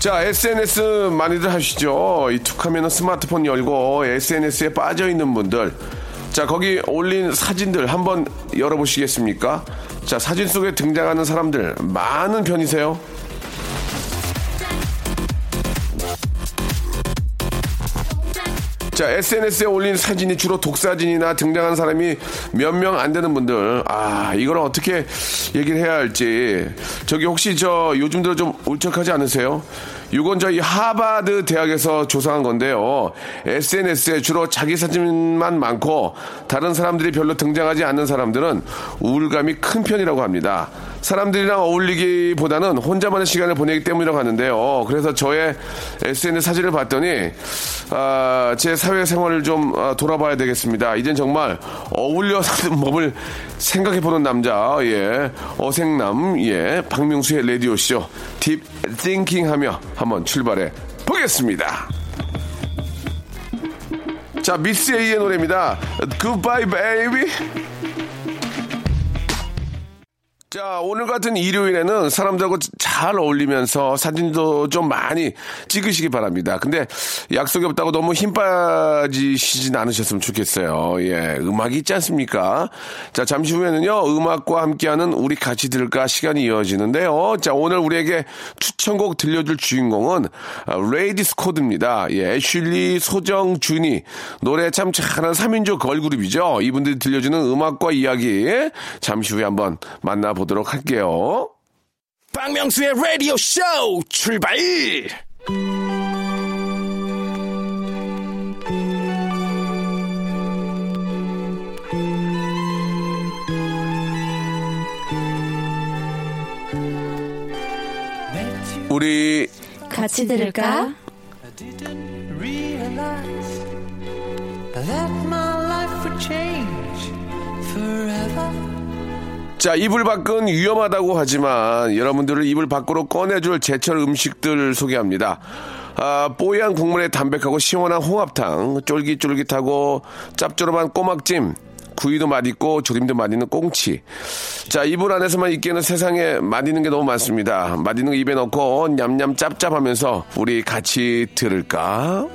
자, SNS 많이들 하시죠? 이 툭하면 스마트폰 열고 SNS에 빠져 있는 분들. 자, 거기 올린 사진들 한번 열어보시겠습니까? 자, 사진 속에 등장하는 사람들 많은 편이세요? 자, SNS에 올린 사진이 주로 독사진이나 등장한 사람이 몇 명 안 되는 분들, 아, 이걸 어떻게 얘기를 해야 할지. 저기 혹시 저 요즘 들어 좀 울적하지 않으세요? 이건 저희 하바드 대학에서 조사한 건데요. SNS에 주로 자기 사진만 많고 다른 사람들이 별로 등장하지 않는 사람들은 우울감이 큰 편이라고 합니다. 사람들이랑 어울리기보다는 혼자만의 시간을 보내기 때문이라고 하는데요. 그래서 저의 SNS 사진을 봤더니 아, 제 사회생활을 좀 아, 돌아봐야 되겠습니다. 이젠 정말 어울려 사는 법을 생각해보는 남자, 예, 어생남, 예, 박명수의 라디오 쇼 딥 띵킹하며 한번 출발해 보겠습니다. 자, 미스 A의 노래입니다. Goodbye, baby. 자, 오늘 같은 일요일에는 사람들하고 잘 어울리면서 사진도 좀 많이 찍으시기 바랍니다. 근데 약속이 없다고 너무 힘 빠지시진 않으셨으면 좋겠어요. 예, 음악이 있지 않습니까? 자, 잠시 후에는요, 음악과 함께하는 우리 같이 들을까 시간이 이어지는데요. 자, 오늘 우리에게 추천곡 들려줄 주인공은 레이디스 코드입니다. 예, 애슐리, 소정, 주니. 노래 참 잘하는 3인조 걸그룹이죠. 이분들이 들려주는 음악과 이야기 잠시 후에 한번 만나보 도록 할게요. 박명수의 라디오 쇼 출발! 우리 같이 들을까? realize that my life would change 자, 이불 밖은 위험하다고 하지만 여러분들을 이불 밖으로 꺼내줄 제철 음식들 소개합니다. 아, 뽀얀 국물에 담백하고 시원한 홍합탕, 쫄깃쫄깃하고 짭조름한 꼬막찜, 구이도 맛있고 조림도 맛있는 꽁치. 자, 이불 안에서만 있기에는 세상에 맛있는 게 너무 많습니다. 맛있는 거 입에 넣고 냠냠 짭짭하면서 우리 같이 들을까?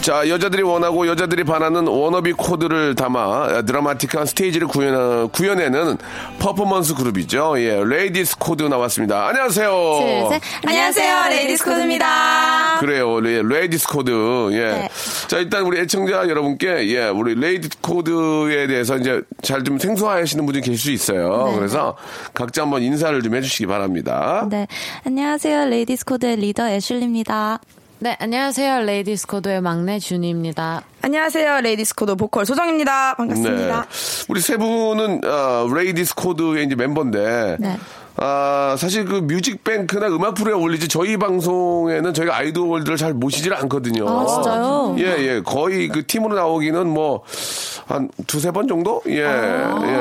자, 여자들이 원하고 여자들이 바라는 워너비 코드를 담아 드라마틱한 스테이지를 구현, 구현해내는 퍼포먼스 그룹이죠. 예, 레이디스 코드 나왔습니다. 안녕하세요. 슬슬. 안녕하세요, 레이디스 코드입니다. 그래요, 레, 레이디스 코드. 예. 네. 자, 일단 우리 애청자 여러분께, 예, 우리 레이디스 코드에 대해서 이제 잘 좀 생소하시는 분들이 계실 수 있어요. 네. 그래서 각자 한번 인사를 좀 해주시기 바랍니다. 네, 안녕하세요, 레이디스 코드의 리더 애슐리입니다. 네, 안녕하세요. 레이디스 코드의 막내 주니입니다. 안녕하세요. 레이디스 코드 보컬 소정입니다. 반갑습니다. 네. 우리 세 분은 어, 레이디스 코드의 이제 멤버인데 네. 아, 사실 그 뮤직뱅크나 음악 프로에 올리지 저희 방송에는 저희가 아이돌들을 잘 모시질 않거든요. 아, 진짜요? 예, 예. 거의 그 팀으로 나오기는 뭐, 한 두세 번 정도? 예, 예.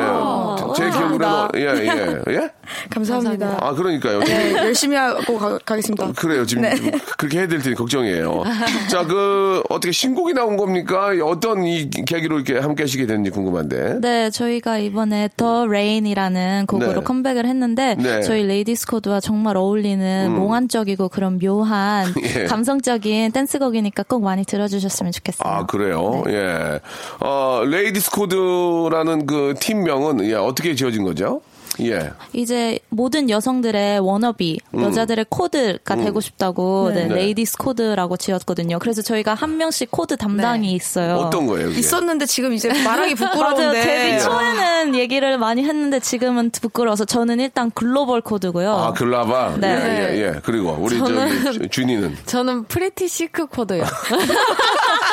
제 기억으로는 예, 예, 예? 감사합니다. 아, 그러니까요. 네, 열심히 하고 가, 가겠습니다. 그래요. 지금 네. 좀 그렇게 해야 될 테니 걱정이에요. 자, 그 어떻게 신곡이 나온 겁니까? 어떤 이 계기로 이렇게 함께 하시게 됐는지 궁금한데. 네, 저희가 이번에 The Rain이라는 곡으로 네. 컴백을 했는데 네. 음. 저희 레이디스 코드와 정말 어울리는 몽환적이고 그런 묘한 예. 감성적인 댄스곡이니까 꼭 많이 들어주셨으면 좋겠어요. 아, 그래요? 네. 예. 어, 레이디스 코드라는 그 팀명은 예, 어떻게 지어진 거죠? 예. 이제 모든 여성들의 워너비, 여자들의 코드가 되고 싶다고 네, 음. 네. 레이디스 코드라고 지었거든요. 그래서 저희가 한 명씩 코드 담당이 있어요. 어떤 거예요? 그게? 있었는데 지금 이제 말하기 부끄러운데. 데뷔 예. 초에는 얘기를 많이 했는데 지금은 부끄러워서 저는 일단 글로벌 코드고요. 아, 글로벌? 네. 예, 예, 예. 그리고 우리 저는- 주니는. 저는 pretty chic 코드요.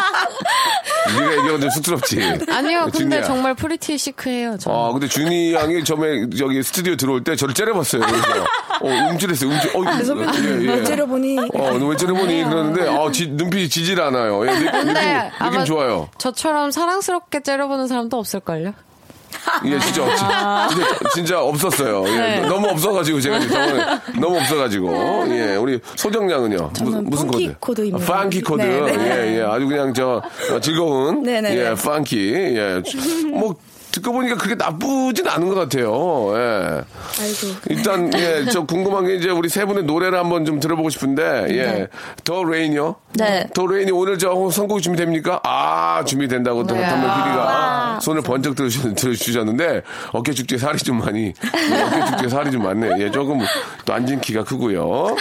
네가 얘기하면 좀 쑥스럽지. 아니요, 근데 준이야. 정말 pretty chic해요. 저는. 아, 근데 준이 양이 처음에 저기 스튜디오 들어올 때 저를 째려봤어요. 그래서 어, 움찔했어요. 움찔. 어, 아, 선배님, 예, 예. 왜 째려보니. 어, 너왜 째려보니? 그러는데, 아, 지- 눈빛이 지질 않아요. 예, 느, 느낌, 근데 느낌 아마 좋아요. 저처럼 사랑스럽게 째려보는 사람도 없을걸요? 예, 진짜, 없- 진짜, 진짜 없었어요. 예, 네. 너무 없어가지고, 제가 저번에 너무 없어가지고. 예, 우리 소정양은요? 무슨, 무슨 코드? 코드입니다. 아, funky 코드. 네, 네. 예, 예. 아주 그냥 저, 어, 즐거운. 네, 네, 예, 네. funky. 예. 뭐, 듣고 보니까 그게 나쁘진 않은 것 같아요. 예. 아이고. 일단 예, 저 궁금한 게 이제 우리 세 분의 노래를 한번 좀 들어보고 싶은데 예, The Rain이요. 네. The Rain이 오늘 저 선곡 준비됩니까? 아 준비된다고 또 네. 담당 PD가 와. 손을 번쩍 들어주- 들어주셨는데 어깨 쪽에 살이 좀 많이 예, 어깨 쪽에 살이 좀 많네. 예, 조금 또 앉은 키가 크고요.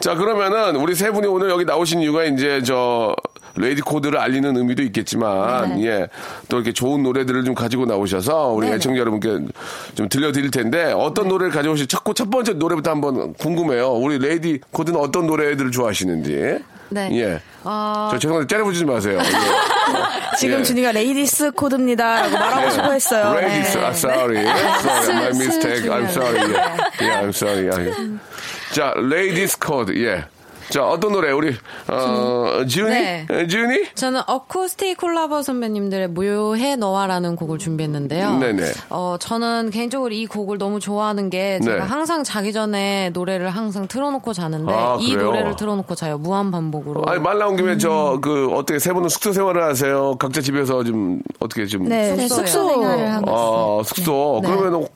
자 그러면은 우리 세 분이 오늘 여기 나오신 이유가 이제 저 레이디 코드를 알리는 의미도 있겠지만 예, 또 이렇게 좋은 노래들을 좀 가지고 나오셔서 우리 애청자 여러분께 좀 들려드릴 텐데 어떤 노래를 가져오실 첫, 첫 번째 노래부터 한번 궁금해요. 우리 레이디 코드는 어떤 노래들을 좋아하시는지. 네. 예. 어, 저 죄송한데 째려보지 마세요. 예. 지금 예. 준이가 레이디스 코드입니다 라고 말하고 싶어 했어요. Ladies, 네. ah, sorry. sorry, my mistake. I'm sorry. Yeah, yeah I'm sorry. 자, Ladies Code. 예. 자, 어떤 노래? 우리 어, 준이? 네. 에, 준이? 저는 어쿠스틱 콜라보 선배님들의 묘해, 너와라는 곡을 준비했는데요. 네네. 어, 저는 개인적으로 이 곡을 너무 좋아하는 게 제가 네. 항상 자기 전에 노래를 항상 틀어놓고 자는데 아, 이 그래요? 노래를 틀어놓고 자요. 무한 반복으로. 아니, 말 나온 김에 저, 그, 어떻게 세 분은 숙소 생활을 하세요? 각자 집에서 좀, 어떻게 좀. 네, 숙소요. 숙소. 생활을 하고 아, 숙소. 그러면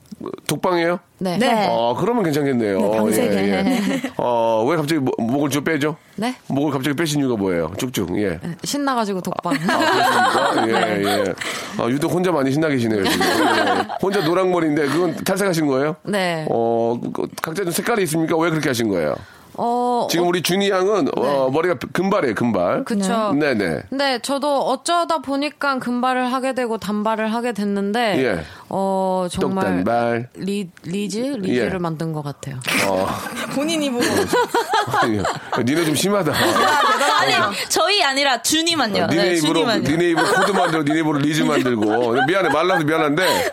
독방이에요? 네. 네. 아, 그러면 괜찮겠네요. 네, 방세게. 예, 예. 어, 왜 갑자기 목- 목을 좀 빼죠? 네? 목을 갑자기 빼신 이유가 뭐예요? 쭉쭉, 예. 신나가지고 독방. 그렇습니까? 예, 예. 아, 유독 혼자 많이 신나 계시네요, 지금. 예. 혼자 노랑머리인데, 그건 탈색하신 거예요? 네. 어, 그, 각자 좀 색깔이 있습니까? 왜 그렇게 하신 거예요? 어, 지금 우리 준이 양은, 어, 머리가 금발이에요, 금발. 그쵸. 네네. 근데 저도 어쩌다 보니까 금발을 하게 되고 단발을 하게 됐는데, 예. 어, 정말. 똑단발. 리, 리즈? 리즈를 예. 만든 것 같아요. 어, 본인이 보고. 아니, 니네 좀 심하다. 아니 저희 아니라 준이만요. 니네 네, 입으로, 준이만요. 니네 입으로 코드 만들고, 니네 입으로 리즈 만들고. 미안해, 말라서 미안한데,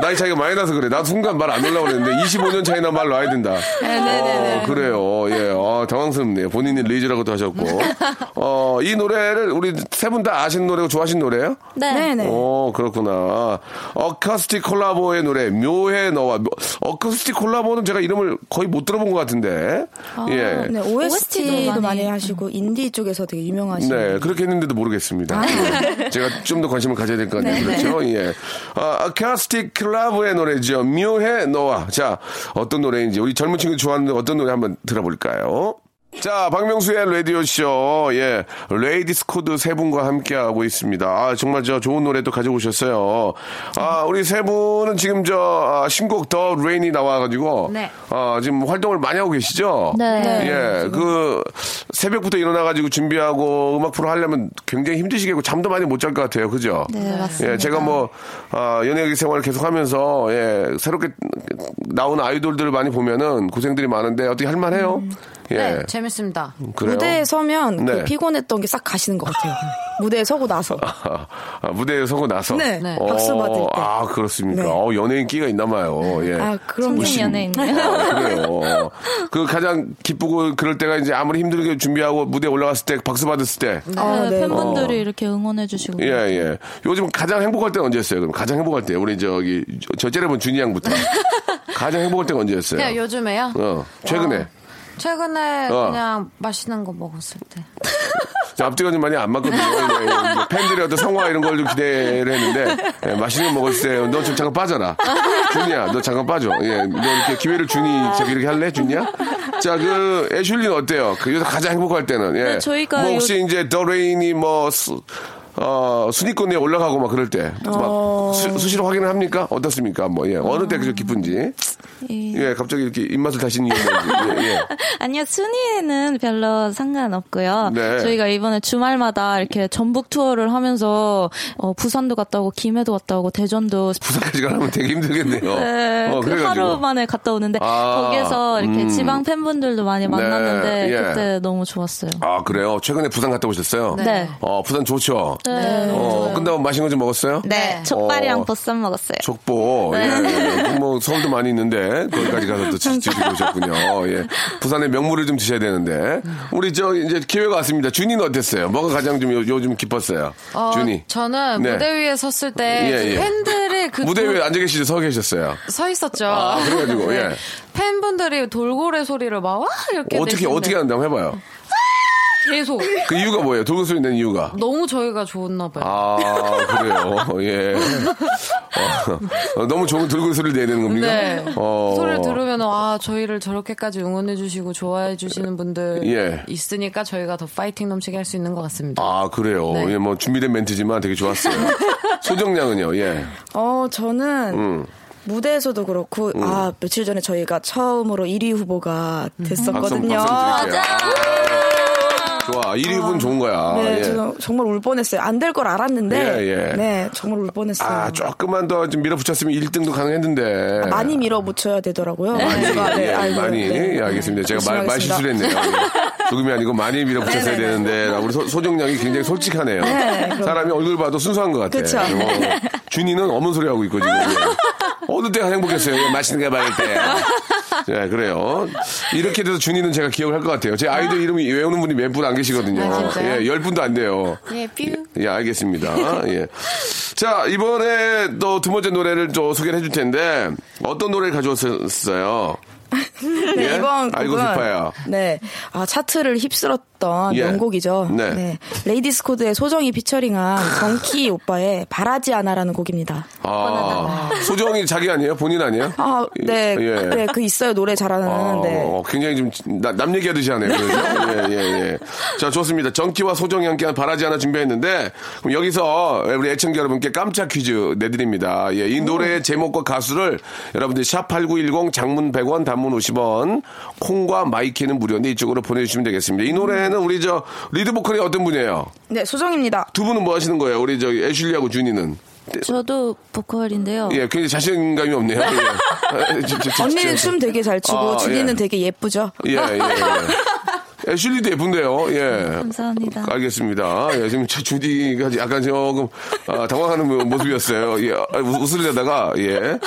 나이 차이가 많이 나서 그래. 나 순간 말 안 놓을라고 그랬는데, 25년 차이나 말 놔야 된다. 어, 그래요. 예, 어, 당황스럽네요. 본인이 리즈라고도 하셨고. 어, 이 노래를 우리 세 분 다 아시는 노래고 좋아하시는 노래예요 네. 네네. 오, 그렇구나. 어쿠스틱 콜라보의 노래, 묘해 너와. 묘- 어쿠스틱 콜라보는 제가 이름을 거의 못 들어본 것 같은데. 예. 네, OST 도 OST도 많이 하시고 인디 쪽에서 되게 유명하신. 네, 그렇게 했는데도 모르겠습니다. 제가 좀 더 관심을 가져야 될 것 같네요. 그렇죠? 예. 아, 아카스틱 클라브의 노래죠. 묘해 너와. 자, 어떤 노래인지 우리 젊은 친구 좋아하는 어떤 노래 한번 들어볼 까요? 자, 박명수의 라디오쇼, 예, 레이디스 코드 세 분과 함께하고 있습니다. 아, 정말 저 좋은 노래 또 가져오셨어요. 아, 우리 세 분은 지금 저, 아, 신곡 The Rain이 나와가지고, 네. 아, 지금 활동을 많이 하고 계시죠? 네. 예, 그, 새벽부터 일어나가지고 준비하고 음악 프로 하려면 굉장히 힘드시겠고 잠도 많이 못 잘 것 같아요. 그죠? 네, 맞습니다. 예, 제가 뭐, 아, 연예계 생활을 계속 하면서, 예, 새롭게 나오는 아이돌들을 많이 보면은 고생들이 많은데 어떻게 할만해요? 예. 네, 재밌습니다. 그래요. 무대에 서면 네. 그 피곤했던 게 싹 가시는 것 같아요. 무대에 서고 나서. 아, 아, 무대에 서고 나서. 네, 네. 박수 받을 때. 아, 그렇습니까? 네. 어, 연예인 끼가 있나 봐요. 예. 아, 그럼 연예인이요. 아, 그래요. 그 가장 기쁘고 그럴 때가 이제 아무리 힘들게 준비하고 무대 에 올라갔을 때 박수 받았을 때. 아, 네, 네. 팬분들이 어. 이렇게 응원해주시고. 예, 예. 요즘 가장 행복할 때는 언제였어요? 그럼 가장 행복할 때. 우리 저기, 저 째려본 준이 양부터. 가장 행복할 때가 언제였어요? 그냥 요즘에요? 어, 최근에. 최근에 어. 그냥 맛있는 거 먹었을 때. 저 앞뒤가 좀 많이 안 맞거든요. 팬들의 어떤 성화 이런 걸 좀 기대를 했는데, 예, 맛있는 거 먹었을 때, 너 좀 잠깐 빠져라. 준이야, 너 잠깐 빠져. 예, 너 이렇게 기회를 준이, 저기 이렇게 할래? 준이야? 자, 그, 애슐리는 어때요? 그, 요새 가장 행복할 때는. 예. 네, 저희가 뭐 요- 혹시 이제 더 레인이 뭐, 수, 어, 순위권에 올라가고 막 그럴 때. 막 수, 수시로 확인을 합니까? 어떻습니까? 뭐, 예. 어느 때 그저 기쁜지. 이- 예, 갑자기 이렇게 입맛을 이유 뭔지. 예, 예. 아니요, 순위에는 별로 상관없고요. 네. 저희가 이번에 주말마다 이렇게 전북 투어를 하면서 어, 부산도 갔다 오고 김해도 갔다 오고 대전도 부산까지 가면 되게 힘들겠네요. 네, 어, 그 그래가지고. 하루 만에 갔다 오는데 아, 거기서 이렇게 음. 지방 팬분들도 많이 만났는데 예. 그때 너무 좋았어요. 아, 그래요? 최근에 부산 갔다 오셨어요? 네. 어, 부산 좋죠? 네. 어, 끝나고 맛있는 거 좀 먹었어요? 네, 족발이랑 어. 보쌈 먹었어요. 족보. 예, 예. 뭐 서울도 많이 있는데 거기까지 가서 또 지- 드시고 오셨군요. 예. 부산의 명물을 좀 드셔야 되는데 우리 저 이제 기회가 왔습니다. 준이는 어땠어요? 뭐가 가장 좀 요, 요즘 기뻤어요? 어, 준이. 저는 네. 무대 위에 섰을 때 예, 예. 팬들의 그 무대 돌- 위에 앉아 계시죠? 서 계셨어요? 서 있었죠. 아, 그래가지고, 예. 팬분들이 돌고래 소리를 막 와 이렇게 어떻게 내시는데 어떻게 한다고 해봐요. 계속 그 이유가 뭐예요? 돌고 소리 내는 이유가? 너무 저희가 좋았나 봐요. 아, 그래요. 예. 어, 너무 좋은 돌고 소리를 내는 겁니까? 네. 어. 소리를 들으면 아 저희를 저렇게까지 응원해 주시고 좋아해 주시는 분들 예. 있으니까 저희가 더 파이팅 넘치게 할 수 있는 것 같습니다. 아, 그래요. 네. 예, 뭐 준비된 멘트지만 되게 좋았어요. 소정량은요, 예. 어, 저는 음. 무대에서도 그렇고, 아, 며칠 전에 저희가 처음으로 1위 후보가 박수, 됐었거든요. 박수 드릴게요. 아, 좋아. 1위 후보는 좋은 거야. 네, 예. 정말 울 뻔했어요. 안 될 걸 알았는데, 예, 예. 네, 정말 울 뻔했어요. 아, 조금만 더 좀 밀어붙였으면 1등도 가능했는데. 많이 밀어붙여야 되더라고요. 많이, 제가, 네, 예, 아이고, 많이. 네. 예, 알겠습니다. 제가 말, 말 실수를 했네요. 예. 조금이 아니고 많이 밀어붙였어야 네네네. 되는데, 우리 소, 소정량이 굉장히 솔직하네요. 네. 사람이 얼굴 봐도 순수한 것 같아. 그쵸. 어, 준이는 어문 소리 하고 있고, 지금. 예. 어느 때가 행복했어요. 예, 맛있는 게 많을 때. 예, 그래요. 이렇게 돼서 준이는 제가 기억을 할 것 같아요. 제 아이들 이름이 외우는 분이 몇 분 안 계시거든요. 아? 예, 열 분도 안 돼요. 예, 뾰. 예, 알겠습니다. 예. 자, 이번에 또 두 번째 노래를 또 소개를 해줄 텐데, 어떤 노래를 가져왔었어요? 네, 예? 이번 알고 곡은 싶어요. 네, 아, 차트를 휩쓸었던 예. 명곡이죠. 네. 레이디스 코드의 소정이 피처링한 정키 오빠의 바라지 않아라는 곡입니다. 아, 소정이 자기 아니에요? 본인 아니에요? 아, 네, 예. 네, 그 있어요 노래 잘하는. 아, 네. 어, 굉장히 좀, 나- 남 얘기하듯이 하네요. 그죠? 예, 예, 예. 자, 좋습니다. 정키와 소정이 함께한 바라지 않아 준비했는데, 그럼 여기서 우리 애청자 여러분께 깜짝 퀴즈 내드립니다. 예, 이 노래의 제목과 가수를 여러분들 샵 8910 장문 100원, 단문 50원, 콩과 myK는 무료인데 이쪽으로 보내주시면 되겠습니다. 이 노래는 우리 저, 리드 보컬이 어떤 분이에요? 네, 소정입니다. 두 분은 뭐 하시는 거예요? 우리 저, 애슐리하고 준이는? 저도 보컬인데요. 예, 굉장히 자신감이 없네요. 예. 저, 언니는 저, 춤 되게 잘 추고 아, 준이는 예. 되게 예쁘죠. 예, 예, 예. 애슐리도 예쁜데요. 예. 감사합니다. 알겠습니다. 예, 지금 저 준이가 약간 조금 아, 당황하는 모- 모습이었어요. 예, 아, 웃- 웃으려다가 예.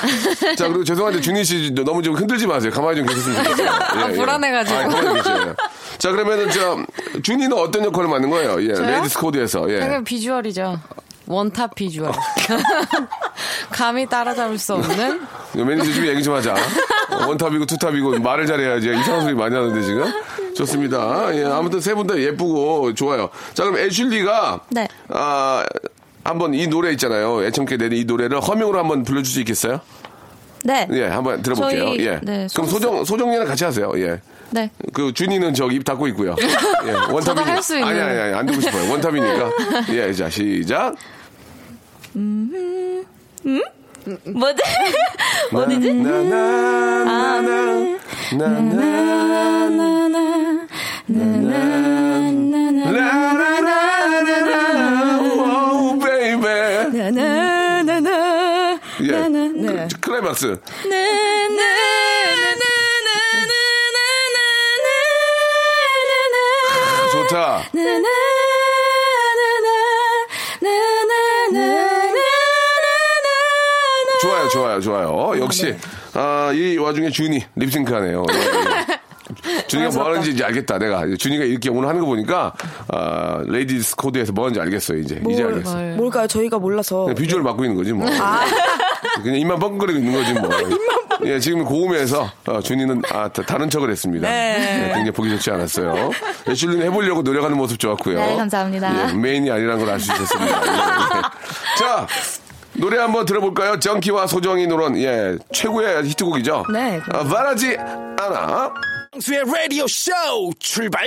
자 그리고 죄송한데 준희 씨 너무 좀 흔들지 마세요. 가만히 좀 계셨으면 좋겠어요. 예, 예. 불안해가지고. 아, 가만히 계세요. 자 그러면은 저 준이는 어떤 역할을 맡는 거예요? 예? 레이디스 코드에서 예. 당연 비주얼이죠. 원탑 비주얼. 감히 따라잡을 수 없는 매니저 좀 얘기 좀 하자. 어, 원탑이고 투탑이고 말을 잘해야지. 이상한 소리 많이 하는데 지금. 좋습니다. 예, 아무튼 세 분 다 예쁘고 좋아요. 자 그럼 애슐리가 네. 아 한번 이 노래 있잖아요. 애청께 내는 이 노래를 허밍으로 한번 불러 줄 수 있겠어요? 네. 예, 한번 들어볼게요. 저희, 예. 네, 그럼 소정 소정이랑 같이 하세요. 예. 네. 그 준이는 저기 입 닫고 있고요. 예, 원탑이 할수 있는. 아니 아니 아니 안 듣고 싶어요. 원탑이니까. 예, 자 시작. 뭐지? 어디지? 나나나나. 예 네. 클라이막스 좋다 좋아요, 좋아요, 좋아요. 역시, 아, 이 와중에 준이 립싱크 하네요. 예, 예. 준이가 뭐 하는지 이제 알겠다. 내가 준이가 이렇게 오늘 하는 거 보니까 아, 레이디스 코드에서 뭐 하는지 알겠어요. 이제 이제 뭘, 알겠어. 요 뭘까요? 저희가 몰라서. 비주얼 맡고 있는 거지 뭐. 그냥 입만 뻥거리고 있는 거지 뭐. 예, 지금 고음에서 어, 준이는 아, 다- 다른 척을 했습니다. 네, 굉장히 보기 좋지 않았어요. 예, 실리는 해보려고 노력하는 모습 좋았고요. 네, 감사합니다. 예, 메인이 아니라는 걸알 수 있었습니다. 예, 예. 자, 노래 한번 들어볼까요? 정키와 소정이 노론 예, 최고의 히트곡이죠. 네. 아, 말하지 않아. 박명수의 라디오 쇼 출발!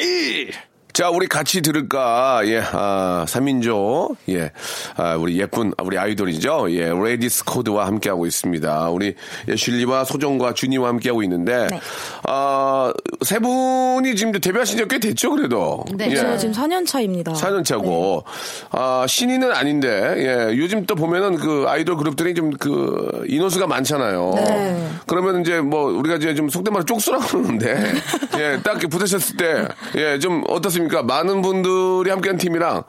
자, 우리 같이 들을까? 예, 아, 3인조, 예, 아, 우리 예쁜, 아, 우리 아이돌이죠. 예, 레이디스 코드와 함께하고 있습니다. 우리 애슐리와 소정과 준이와 함께하고 있는데, 네. 아, 세 분이 지금 데뷔하신 지 꽤 됐죠, 그래도. 네. 예. 제가 지금 4년 차입니다. 4년 차고, 아, 신인은 아닌데, 예, 요즘 또 보면은 그 아이돌 그룹들이 좀 그 인원수가 많잖아요. 네. 그러면 이제 뭐 우리가 이제 좀 속된 말로 쪽수라고 그러는데, 예, 딱 이렇게 붙으셨을 때, 예, 좀 어떻습니까? 많은 분들이 함께한 팀이랑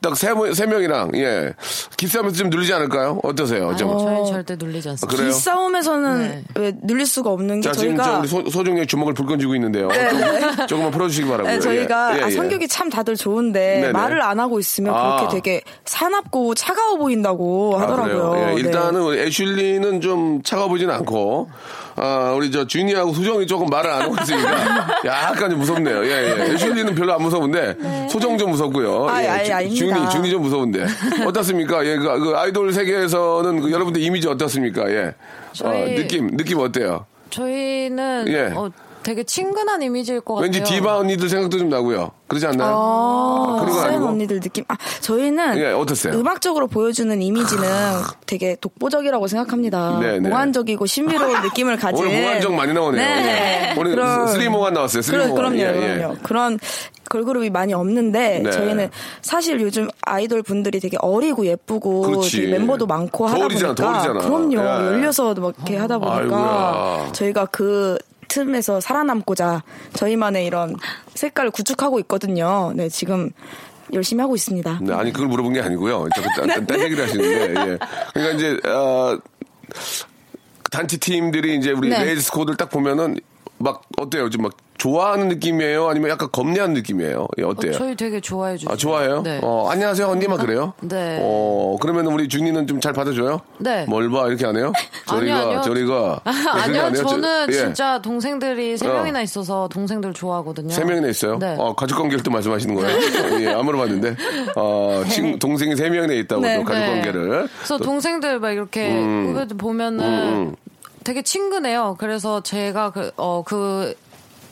딱 세, 분- 세 명이랑, 예, 기싸움에서 좀 눌리지 않을까요? 어떠세요? 좀. 저희 절대 눌리지 않습니다. 그래요? 기싸움에서는 네. 왜 눌릴 수가 없는 게 자, 지금 저 저희가 우리 소, 소정의 주먹을 불 건지고 있는데요. 좀, 조금만 풀어주시기 바라고요. 네, 저희가 예, 예, 아, 예. 성격이 참 다들 좋은데 네네. 말을 안 하고 있으면 아. 그렇게 되게 사납고 차가워 보인다고 아, 하더라고요. 그래요? 예, 네. 일단은 우리 애슐리는 좀 차가 보지는 않고, 아, 우리 저 준이하고 수정이 조금 말을 안 하고 있으니까 약간 좀 무섭네요. 예, 예. 애슐리는 별로 안 무서운데, 소정 좀 무섭고요. 아, 예, 주- 아닙니다. 준이, 준이 좀 무서운데. 어떻습니까? 예, 그, 그 아이돌 세계에서는 그 여러분들 이미지 어떻습니까? 예. 어, 저희- 느낌, 느낌 어때요? 저희는 예. 어, 되게 친근한 이미지일 것 같아요. 왠지 디바 언니들 생각도 좀 나고요. 그러지 않나요? 아, 센 아니고? 언니들 느낌. 아, 저희는 예, 어떠세요? 음악적으로 보여주는 이미지는 되게 독보적이라고 생각합니다. 네, 네. 몽환적이고 신비로운 느낌을 가진. 오늘 몽환적 많이 나오네요. 네. 오늘 그런- 스리 몽환 나왔어요. 스리 그럼. 그럼요, 예, 예. 그럼요. 그런 걸그룹이 많이 없는데 네. 저희는 사실 요즘 아이돌 분들이 되게 어리고 예쁘고 멤버도 많고 더 하다 보니까 어리잖아. 그럼요. 예. 열려서 막 이렇게 하다 보니까 아이고야. 저희가 그 틈에서 살아남고자 저희만의 이런 색깔을 구축하고 있거든요. 네, 지금 열심히 하고 있습니다. 네, 아니 그걸 물어본 게 아니고요. 자꾸 딴, 딴, 딴 얘기를 하시는데, 예. 그러니까 이제 어, 단체 팀들이 이제 우리 네. 레이디스 코드를 딱 보면은 막 어때요? 좀막 좋아하는 느낌이에요? 아니면 약간 겁내하는 느낌이에요? 예, 어, 어때요? 저희 되게 좋아해 주세요. 아 좋아해요? 네. 어 안녕하세요 언니만 그래요? 네. 어 그러면 우리 준이는 좀 잘 받아줘요? 네. 뭘 봐 이렇게 안 해요? 저리가 아니요, 아니요. 저리가 네, 그렇게 아니요, 안 해요? 저- 저는 예. 진짜 동생들이 세 어. 명이나 있어서 동생들 좋아하거든요. 세 명이나 있어요? 네. 어, 가족 관계를 또 말씀하시는 거예요? 예, 안 물어봤는데. 어, 친, 동생이 세 명이나 있다고 네. 또 가족 네. 관계를. 그래서 동생들 막 이렇게 음. 보면은 되게 친근해요. 그래서 제가 그, 어, 그,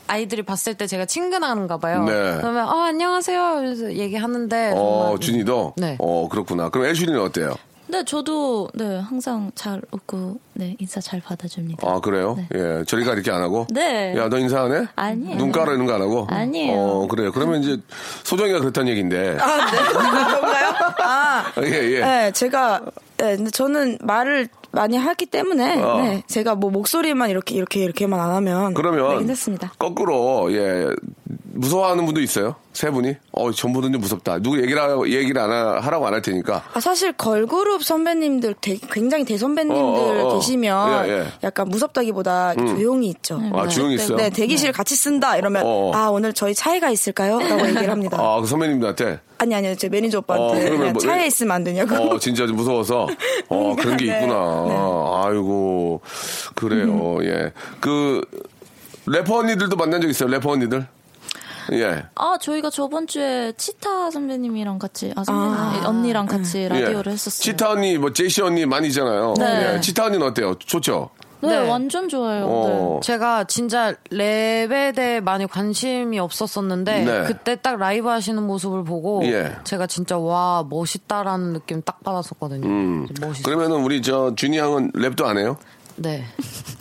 아이들이 봤을 때 제가 친근한가 봐요. 네. 그러면, 어, 안녕하세요. 그래서 얘기하는데. 어, 정말 준이도? 네. 어, 그렇구나. 그럼 애슐리는 어때요? 네, 저도 네 항상 잘 웃고 네 인사 잘 받아줍니다. 아, 그래요? 예, 저리가 이렇게 안 하고? 네. 야, 너 인사 안 해? 아니에요. 눈 깔아 이런 거 안 하고? 아니에요. 어, 그래요. 그러면 이제 소정이가 그렇다는 얘기인데. 아, 네. 그런가요? 아, 예, 예. 네, 제가, 네, 근데 저는 말을 많이 하기 때문에, 어. 네, 제가 뭐 목소리만 이렇게, 이렇게, 이렇게만 안 하면. 그러면 네, 괜찮습니다. 거꾸로 예 무서워하는 분도 있어요. 세 분이 어 전부는 좀 무섭다. 누구 얘기를 하라고 얘기를 안 하, 하라고 안 할 테니까. 아, 사실 걸그룹 선배님들, 되- 굉장히 대선배님들 어, 어, 어. 계시면 예, 예. 약간 무섭다기보다 조용히 있죠. 아 조용히 있어요. 네, 대기실 같이 쓴다 이러면 어, 어. 아 오늘 저희 차에 있을까요? 라고 얘기를 합니다. 아 그 선배님들한테 아니 아니요 제 매니저 어, 오빠한테 뭐- 차에 있으면 안 되냐고. 어 진짜 좀 무서워서 어 그런 게 네. 있구나. 아이고 그래요. 음. 예. 그 래퍼 언니들도 만난 적 있어요. 래퍼 언니들. 예. 아 저희가 저번 주에 치타 선배님이랑 같이 아 선배님 아. 언니랑 같이 라디오를 예. 했었어요. 치타 언니, 뭐 제시 언니 많이 있잖아요. 네. 예. 치타 언니는 어때요? 좋죠. 네, 네. 완전 좋아요. 어. 제가 진짜 랩에 대해 많이 관심이 없었었는데 네. 그때 딱 라이브 하시는 모습을 보고 예. 제가 진짜 와 멋있다라는 느낌 딱 받았었거든요. 음. 멋있어. 그러면은 우리 저 준이 형은 랩도 안 해요? 네.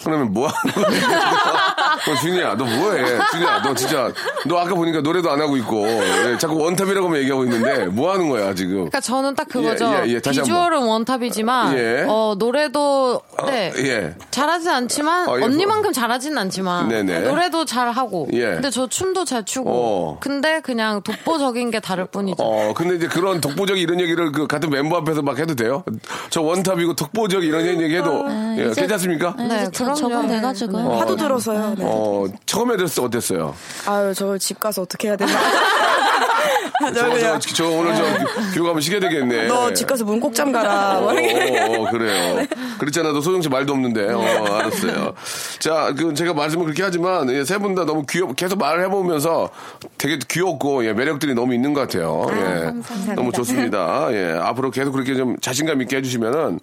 그러면 뭐 하는 거야? 어, 준이야, 너 뭐해? 준이야, 너 진짜, 너 아까 보니까 노래도 안 하고 있고, 예, 자꾸 원탑이라고만 얘기하고 있는데, 뭐 하는 거야, 지금? 그러니까 저는 딱 그거죠. 예, 예, 예, 다시 비주얼은 원탑이지만 예. 어, 노래도 네. 예. 잘하진 않지만 어, 예. 언니만큼 잘하진 않지만 네네. 노래도 잘 하고 예. 근데 저 춤도 잘 추고 어. 근데 그냥 독보적인 게 다를 뿐이죠. 어, 근데 이제 그런 독보적 이런 얘기를 그 같은 멤버 앞에서 막 해도 돼요? 저 원탑이고 독보적 이런 얘기 해도 예, 이제- 괜찮습니 까? 네, 네, 이제 저- 그럼요. 적응돼가지고요. 어. 하도 들어서요. 네. 어, 처음에 들었을 때 어땠어요? 아유, 저걸 집 가서 어떻게 해야 되나. 저 저, 저, 저 오늘 저 교육 한번 시켜야 되겠네. 너 집 가서 문 꼭 잠가라. 어, 뭐. 어, 어, 그래요. 그렇잖아. 너 소정 씨 말도 없는데. 어, 알았어요. 자, 그 제가 말씀을 그렇게 하지만 세분 다 너무 귀엽, 계속 말을 해보면서 되게 귀엽고 예, 매력들이 너무 있는 것 같아요. 예. 너무 좋습니다. 예. 앞으로 계속 그렇게 좀 자신감 있게 해주시면은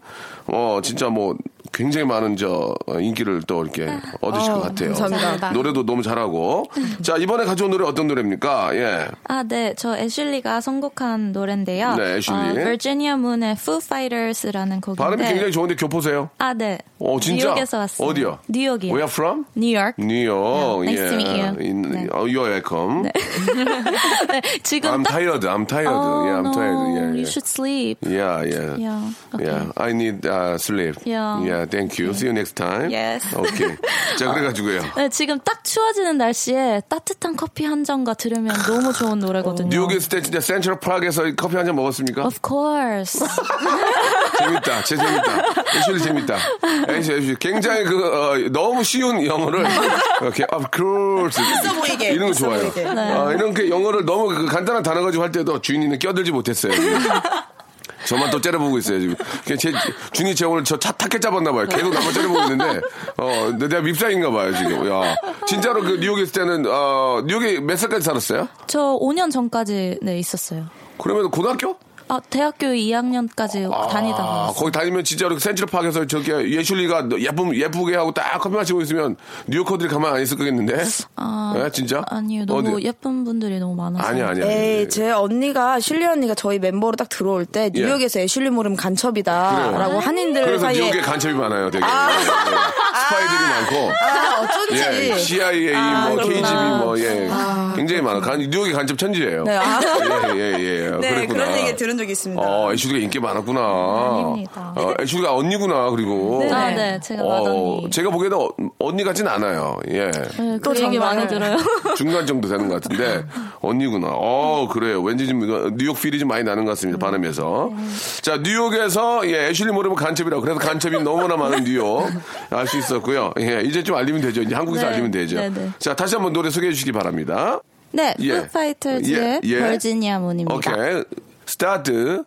어, 진짜 뭐 굉장히 많은 저 어, 인기를 또 이렇게 얻으실 것 같아요. 감사합니다. 노래도 너무 잘하고. 자, 이번에 가져온 노래 어떤 노래입니까? 예. 아, 네. 저 애슐리가 선곡한 노래인데요. 네, 애슐리. 어, 버지니아 문의 Foo Fighters라는 곡인데. 발음이 굉장히 좋은데 교포세요? 아, 네. 어, 진짜? 뉴욕에서 왔어요. 어디요? 뉴욕이요. Where from? 뉴욕. 뉴욕. Yeah, nice to meet you. In, 네. oh, you're welcome. 네, 지금 I'm 딱 tired. I'm tired. Oh, yeah, I'm no, tired. Yeah, you yeah. should sleep. Yeah, yeah. Yeah. Okay. Yeah, I need uh, sleep. Yeah. Yeah, thank you. See you next time. Yes. Okay. 자, 그래가지고요. 네, 지금 딱 추워지는 날씨에 따뜻한 커피 한 잔과 들으면 너무 좋은 노래거든요. 뉴욕에 있을 때 진짜 센트럴 프락에서 커피 한 잔 먹었습니까? Of course. 재밌다. 제 재밌다. 애슐리 재밌다. 애슐리, 애슐리. 굉장히 그, 어, 너무 쉬운 영어를 이렇게, of course. 있어 보이게, 이런 거 좋아요. 보이게. 어, 이런 게 영어를 너무 그 간단한 단어 가지고 할 때도 주인이는 껴들지 못했어요. 저만 또 째려보고 있어요, 지금. 제, 준이 제 오늘 저 차 타켓 잡았나봐요. 계속 나만 째려보고 있는데, 어, 내가 밉상인가봐요, 지금. 야. 진짜로 그 뉴욕에 있을 때는, 어, 뉴욕에 몇 살까지 살았어요? 저 5년 전까지 네 있었어요. 그러면 고등학교? 아, 대학교 2학년까지 다니다가 아, 왔어요. 거기 다니면 진짜로 센트럴 파크에서 저기 예슐리가 예쁨 예쁘게 하고 딱 커피 마시고 있으면 뉴요커들이 가만 안 있을 거겠는데? 아, 예, 진짜? 아니요. 너무 어디? 예쁜 분들이 너무 많아서. 아니야 아니야. 에이, 제 언니가, 슐리 언니가 저희 멤버로 딱 들어올 때, 뉴욕에서 애슐리 모르면 간첩이다. 라고 한인들 예. 그래서 사이에. 뉴욕에 간첩이 많아요, 되게. 예, 예. 스파이들이 많고. 아, 어쩐지. 예, CIA, 아, 뭐, 그렇구나. KGB, 뭐, 예. 굉장히 많아. 간, 뉴욕이 간첩 천지예요. 네, 아. 예, 예, 예. 네, 그랬구나. 그런 얘기 들은 적이 있습니다. 어, 애슐리가 인기 많았구나. 아닙니다. 어, 애슐리가 언니구나, 그리고. 네. 아, 네. 제가 맏언니. 제가 보기에는 어- 언니 같진 않아요. 예. 네, 또 그 얘기. 많이 들어요. 중간 정도 되는 것 같은데 언니구나. 어 그래요. 왠지 좀 뉴욕 필이 좀 많이 나는 것 같습니다. 반음에서. 자 뉴욕에서 예 애슐리 모르면 간첩이라고. 그래서 간첩이 너무나 많은 뉴욕 알 수 있었고요. 예 이제 좀 알리면 되죠. 이제 한국에서 네. 알리면 되죠. 네, 네. 자 다시 한번 노래 소개해 주시기 바랍니다. 네, 예. Fighters의 예, 예. 버지니아 문입니다. 오케이 스타트.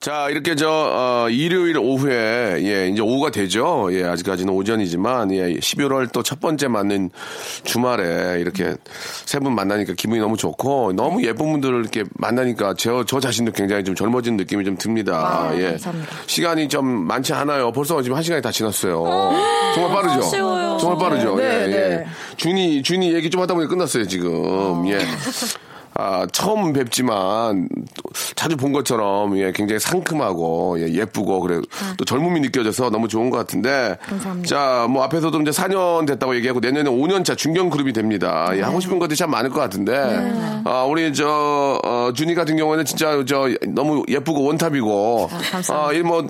자, 이렇게 저, 어, 일요일 오후에, 예, 이제 오후가 되죠. 예, 아직까지는 오전이지만, 예, 11월 또 첫 번째 맞는 주말에 이렇게 세 분 만나니까 기분이 너무 좋고, 너무 예쁜 분들을 이렇게 만나니까 저, 저 자신도 굉장히 좀 젊어진 느낌이 좀 듭니다. 예. 감사합니다. 시간이 좀 많지 않아요. 벌써 지금 한 시간이 다 지났어요. 정말 빠르죠? 아쉬워요. 정말 빠르죠? 네, 예, 예. 네. 준이, 준이 얘기 좀 하다 보니 끝났어요, 지금. 예. 아, 처음 뵙지만 자주 본 것처럼 예, 굉장히 상큼하고 예, 예쁘고 그래 또 젊음이 느껴져서 너무 좋은 것 같은데. 자, 뭐 앞에서도 이제 4년 됐다고 얘기하고 내년에 5년차 중견 그룹이 됩니다. 예, 하고 싶은 것들이 참 많을 것 같은데. 아, 우리 저 어, 준이 같은 경우에는 진짜 저 너무 예쁘고 원탑이고. 아, 이뭐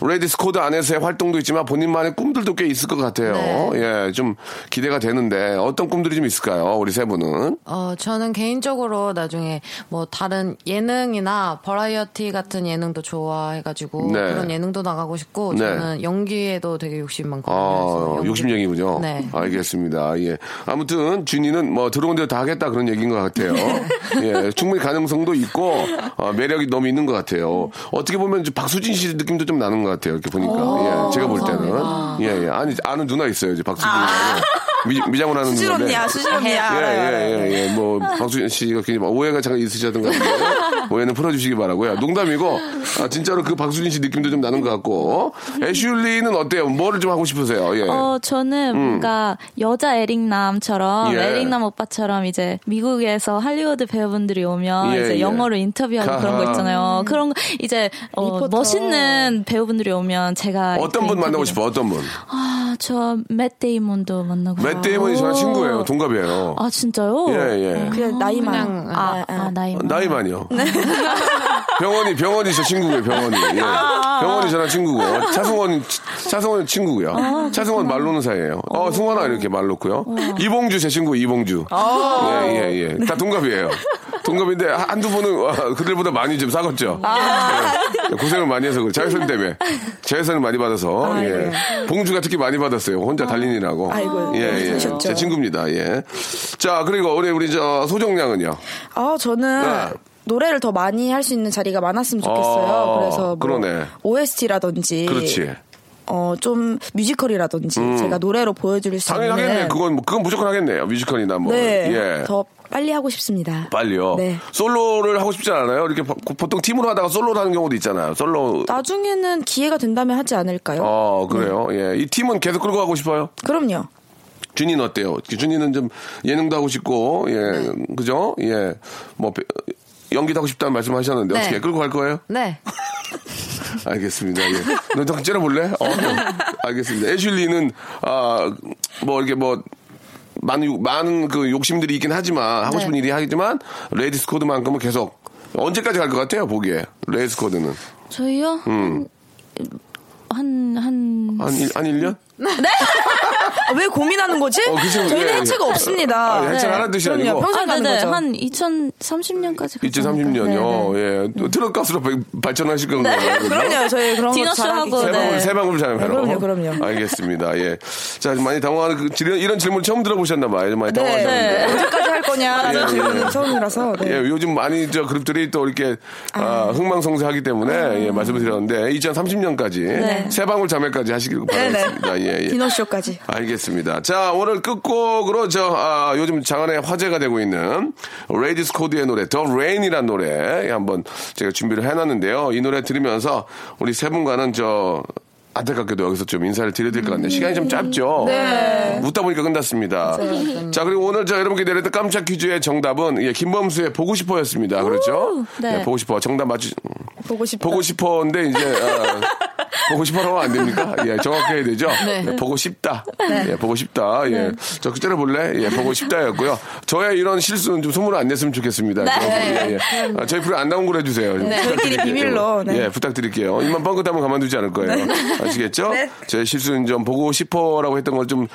레이디스 코드 안에서의 활동도 있지만 본인만의 꿈들도 꽤 있을 것 같아요. 예, 좀 기대가 되는데 어떤 꿈들이 좀 있을까요? 우리 세 분은. 어, 저는 개인적으로 나중에 뭐 다른 예능이나 버라이어티 같은 예능도 좋아해가지고 네. 그런 예능도 나가고 싶고 네. 저는 연기에도 되게 욕심 많거든요. 아, 연기- 욕심쟁이군요. 네. 알겠습니다. 예. 아무튼, 준이는 뭐 들어온 대로 다 하겠다 그런 얘기인 것 같아요. 예. 충분히 가능성도 있고, 어, 매력이 너무 있는 것 같아요. 어떻게 보면 좀 박수진 씨 느낌도 좀 나는 것 같아요. 이렇게 보니까. 예. 제가 볼 때는. 예, 예. 아니, 아는 누나 있어요. 이제 박수진. 아~ 미, 미장을 하는 수질 건데. 언니야, 수질 언니야. 알아요. 예, 예, 예, 예. 뭐, 박수진 씨가 굉장히 오해가 잠깐 있으셨던 것 같은데, 오해는 풀어주시기 바라고요 농담이고, 아, 진짜로 그 박수진 씨 느낌도 좀 나는 것 같고, 애슐리는 어때요? 뭐를 좀 하고 싶으세요? 예. 어, 저는 뭔가 여자 에릭남처럼, 예. 에릭남 오빠처럼 이제 미국에서 할리우드 배우분들이 오면 예, 이제 예. 영어로 인터뷰하고 그런 거. 있잖아요. 그런 거 이제 어. 멋있는 배우분들이 오면 제가 어떤 분 만나고 싶어? 어떤 분? 아, 저 맷 데이먼도 만나고 싶어요. 맷 데이먼이 저랑 친구예요. 동갑이에요. 아, 진짜요? 예, 예. 그냥 나이만. 그냥, 아, 아, 나이. 나이만요. 병헌이 병헌이 저 친구고요. 병헌이. 예. 병헌이 저랑 친구고. 차승원 차승원 친구고요. 차승원 말 놓는 사이예요. 어, 승원아 이렇게 말 놓고요. 이봉주 제 친구 이봉주. 예, 예, 예. 다 동갑이에요. 동갑인데 한두 분은 와, 그들보다 많이 좀 싸웠죠. 예. 고생을 많이 해서 그래. 자외선 때문에. 자외선을 많이 받아서. 예. 봉주가 특히 많이 받았어요. 혼자 달린이라고. 아이고, 예, 예. 그러셨죠. 제 친구입니다. 예. 자, 그리고 우리 우리 저 소정량은요. 아, 저는 네. 노래를 더 많이 할 수 있는 자리가 많았으면 좋겠어요. 아, 그래서 뭐 그러네. OST라든지 그렇지. 어, 좀 뮤지컬이라든지 제가 노래로 보여드릴 수 당연히 있는 하겠네. 그건 뭐- 그건 무조건 하겠네요. 뮤지컬이나 뭐. 네, 예. 더 빨리 하고 싶습니다. 빨리요. 네. 솔로를 하고 싶지 않아요? 이렇게 보- 보통 팀으로 하다가 솔로를 하는 경우도 있잖아요. 솔로. 나중에는 기회가 된다면 하지 않을까요? 어, 그래요. 예. 이 팀은 계속 끌고 가고 싶어요? 그럼요. 준이는 어때요? 준이는 좀 예능도 하고 싶고, 예. 네. 그죠? 예. 뭐, 배- 연기도 하고 싶다는 말씀 하셨는데, 네. 어떻게 끌고 갈 거예요? 네. 알겠습니다. 예. 너 잠깐 째려볼래? 어, 알겠습니다. 애슐리는, 아, 뭐, 이렇게 뭐, 많은, 욕- 많은 그 욕심들이 있긴 하지만, 하고 싶은 네. 일이 하지만, 레이디스 코드만큼은 계속, 언제까지 갈 것 같아요, 보기에? 레이디스 코드는. 저희요? 음. 한, 한, 한, 일, 한 1년? 아, 왜 고민하는 거지? 어, 그 친구, 저희는 예, 예. 해체가 없습니다. 아, 해체를 네. 하는 뜻이. 아니고. 평생 아, 가는 네네. 거죠. 한 2030년까지 2030년요. 예. 또 트롯 가수로 발- 발전하실 건가요? 그죠? 그럼요. 저희 그런 거 디너쇼 잘하기 하고, 세. 방울, 세 방울 잘 네, 그럼요, 그럼요. 알겠습니다. 예. 자, 많이 당황하는, 그, 이런, 이런 질문 처음 들어보셨나 봐요. 많이 당황하셨는데. 네. 언제까지 할 거냐? 예, 이런 예. 질문은 처음이라서. 네. 예, 요즘 많이 저 그룹들이 또 이렇게 아, 흥망성쇠하기 때문에 예, 말씀을 드렸는데 2030년까지 세 방울 자매까지 하시길 바라겠습니다. 예, 예. 디너쇼까지. 알겠습니다. 자, 오늘 끝곡으로 저, 아, 요즘 장안에 화제가 되고 있는 레이디스 코드의 노래, 더 레인이라는 노래 한번 제가 준비를 해놨는데요. 이 노래 들으면서 우리 세 분과는 저, 안타깝게도 여기서 좀 인사를 드려야 될 것 같네요. 시간이 좀 짧죠? 네. 웃다 보니까 끝났습니다. 자, 그리고 오늘 저 여러분께 내렸던 깜짝 퀴즈의 정답은 예, 김범수의 보고 싶어 였습니다. 그렇죠? 네. 예, 보고 싶어. 정답 맞추, 보고 싶다. 보고 싶었는데 이제 아, 보고 싶어라고 안 됩니까? 예, 정확해야 되죠. 네. 예, 보고 싶다. 예, 보고 싶다. 예, 저 그때려 볼래? 예, 보고 싶다였고요. 저의 이런 실수는 좀 소문을 안 냈으면 좋겠습니다. 예, 예. 아, 저희 프로 안 나온 걸로 해주세요. 부탁드릴게요. 저희끼리 비밀로, 네. 예, 부탁드릴게요. 입만 뻥긋하면 가만두지 않을 거예요. 아시겠죠? 네. 제 실수는 좀 보고 싶어라고 했던 걸좀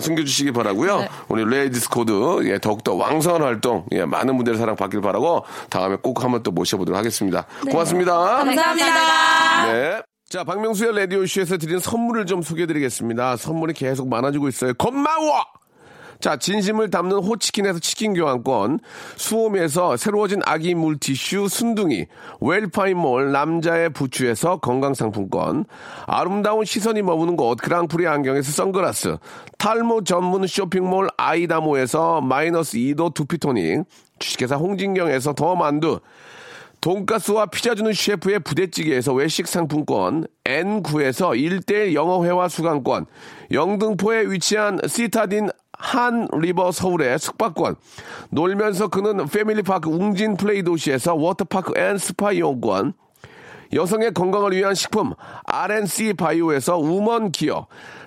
숨겨주시기 바라고요. 우리 레이디스 코드 예, 더욱더 왕성한 활동, 예, 많은 분들의 사랑 받길 바라고 다음에 꼭 한번 또 모셔보도록 하겠습니다. 고맙습니다. 감사합니다. 네. 자, 박명수의 라디오쇼에서 드린 선물을 좀 소개해드리겠습니다. 선물이 계속 많아지고 있어요. 고마워! 자, 진심을 담는 호치킨에서 치킨 교환권, 수홈에서 새로워진 아기 물티슈 순둥이, 웰파인몰 남자의 부추에서 건강상품권, 아름다운 시선이 머무는 곳 그랑프리 안경에서 선글라스, 탈모 전문 쇼핑몰 아이다모에서 마이너스 2도 두피토닉, 주식회사 홍진경에서 더 만두, 돈가스와 피자 주는 셰프의 부대찌개에서 외식 상품권, N9에서 1대1 영어회화 수강권, 영등포에 위치한 시타딘 한 리버 서울의 숙박권, 놀면서 그는 패밀리파크 웅진 플레이 도시에서 워터파크 앤 스파 이용권, 여성의 건강을 위한 식품 RNC 바이오에서 우먼 기어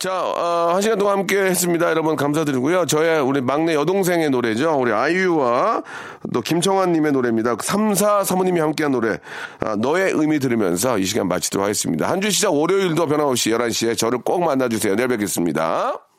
자, 어, 한 시간 동안 함께 했습니다. 여러분, 감사드리고요. 저의 우리 막내 여동생의 노래죠. 우리 아이유와 또 김청환님의 노래입니다. 3, 4 사모님이 함께한 노래, 아, 너의 의미 들으면서 이 시간 마치도록 하겠습니다. 한 주 시작 월요일도 변함없이 11시에 저를 꼭 만나주세요. 내일 뵙겠습니다.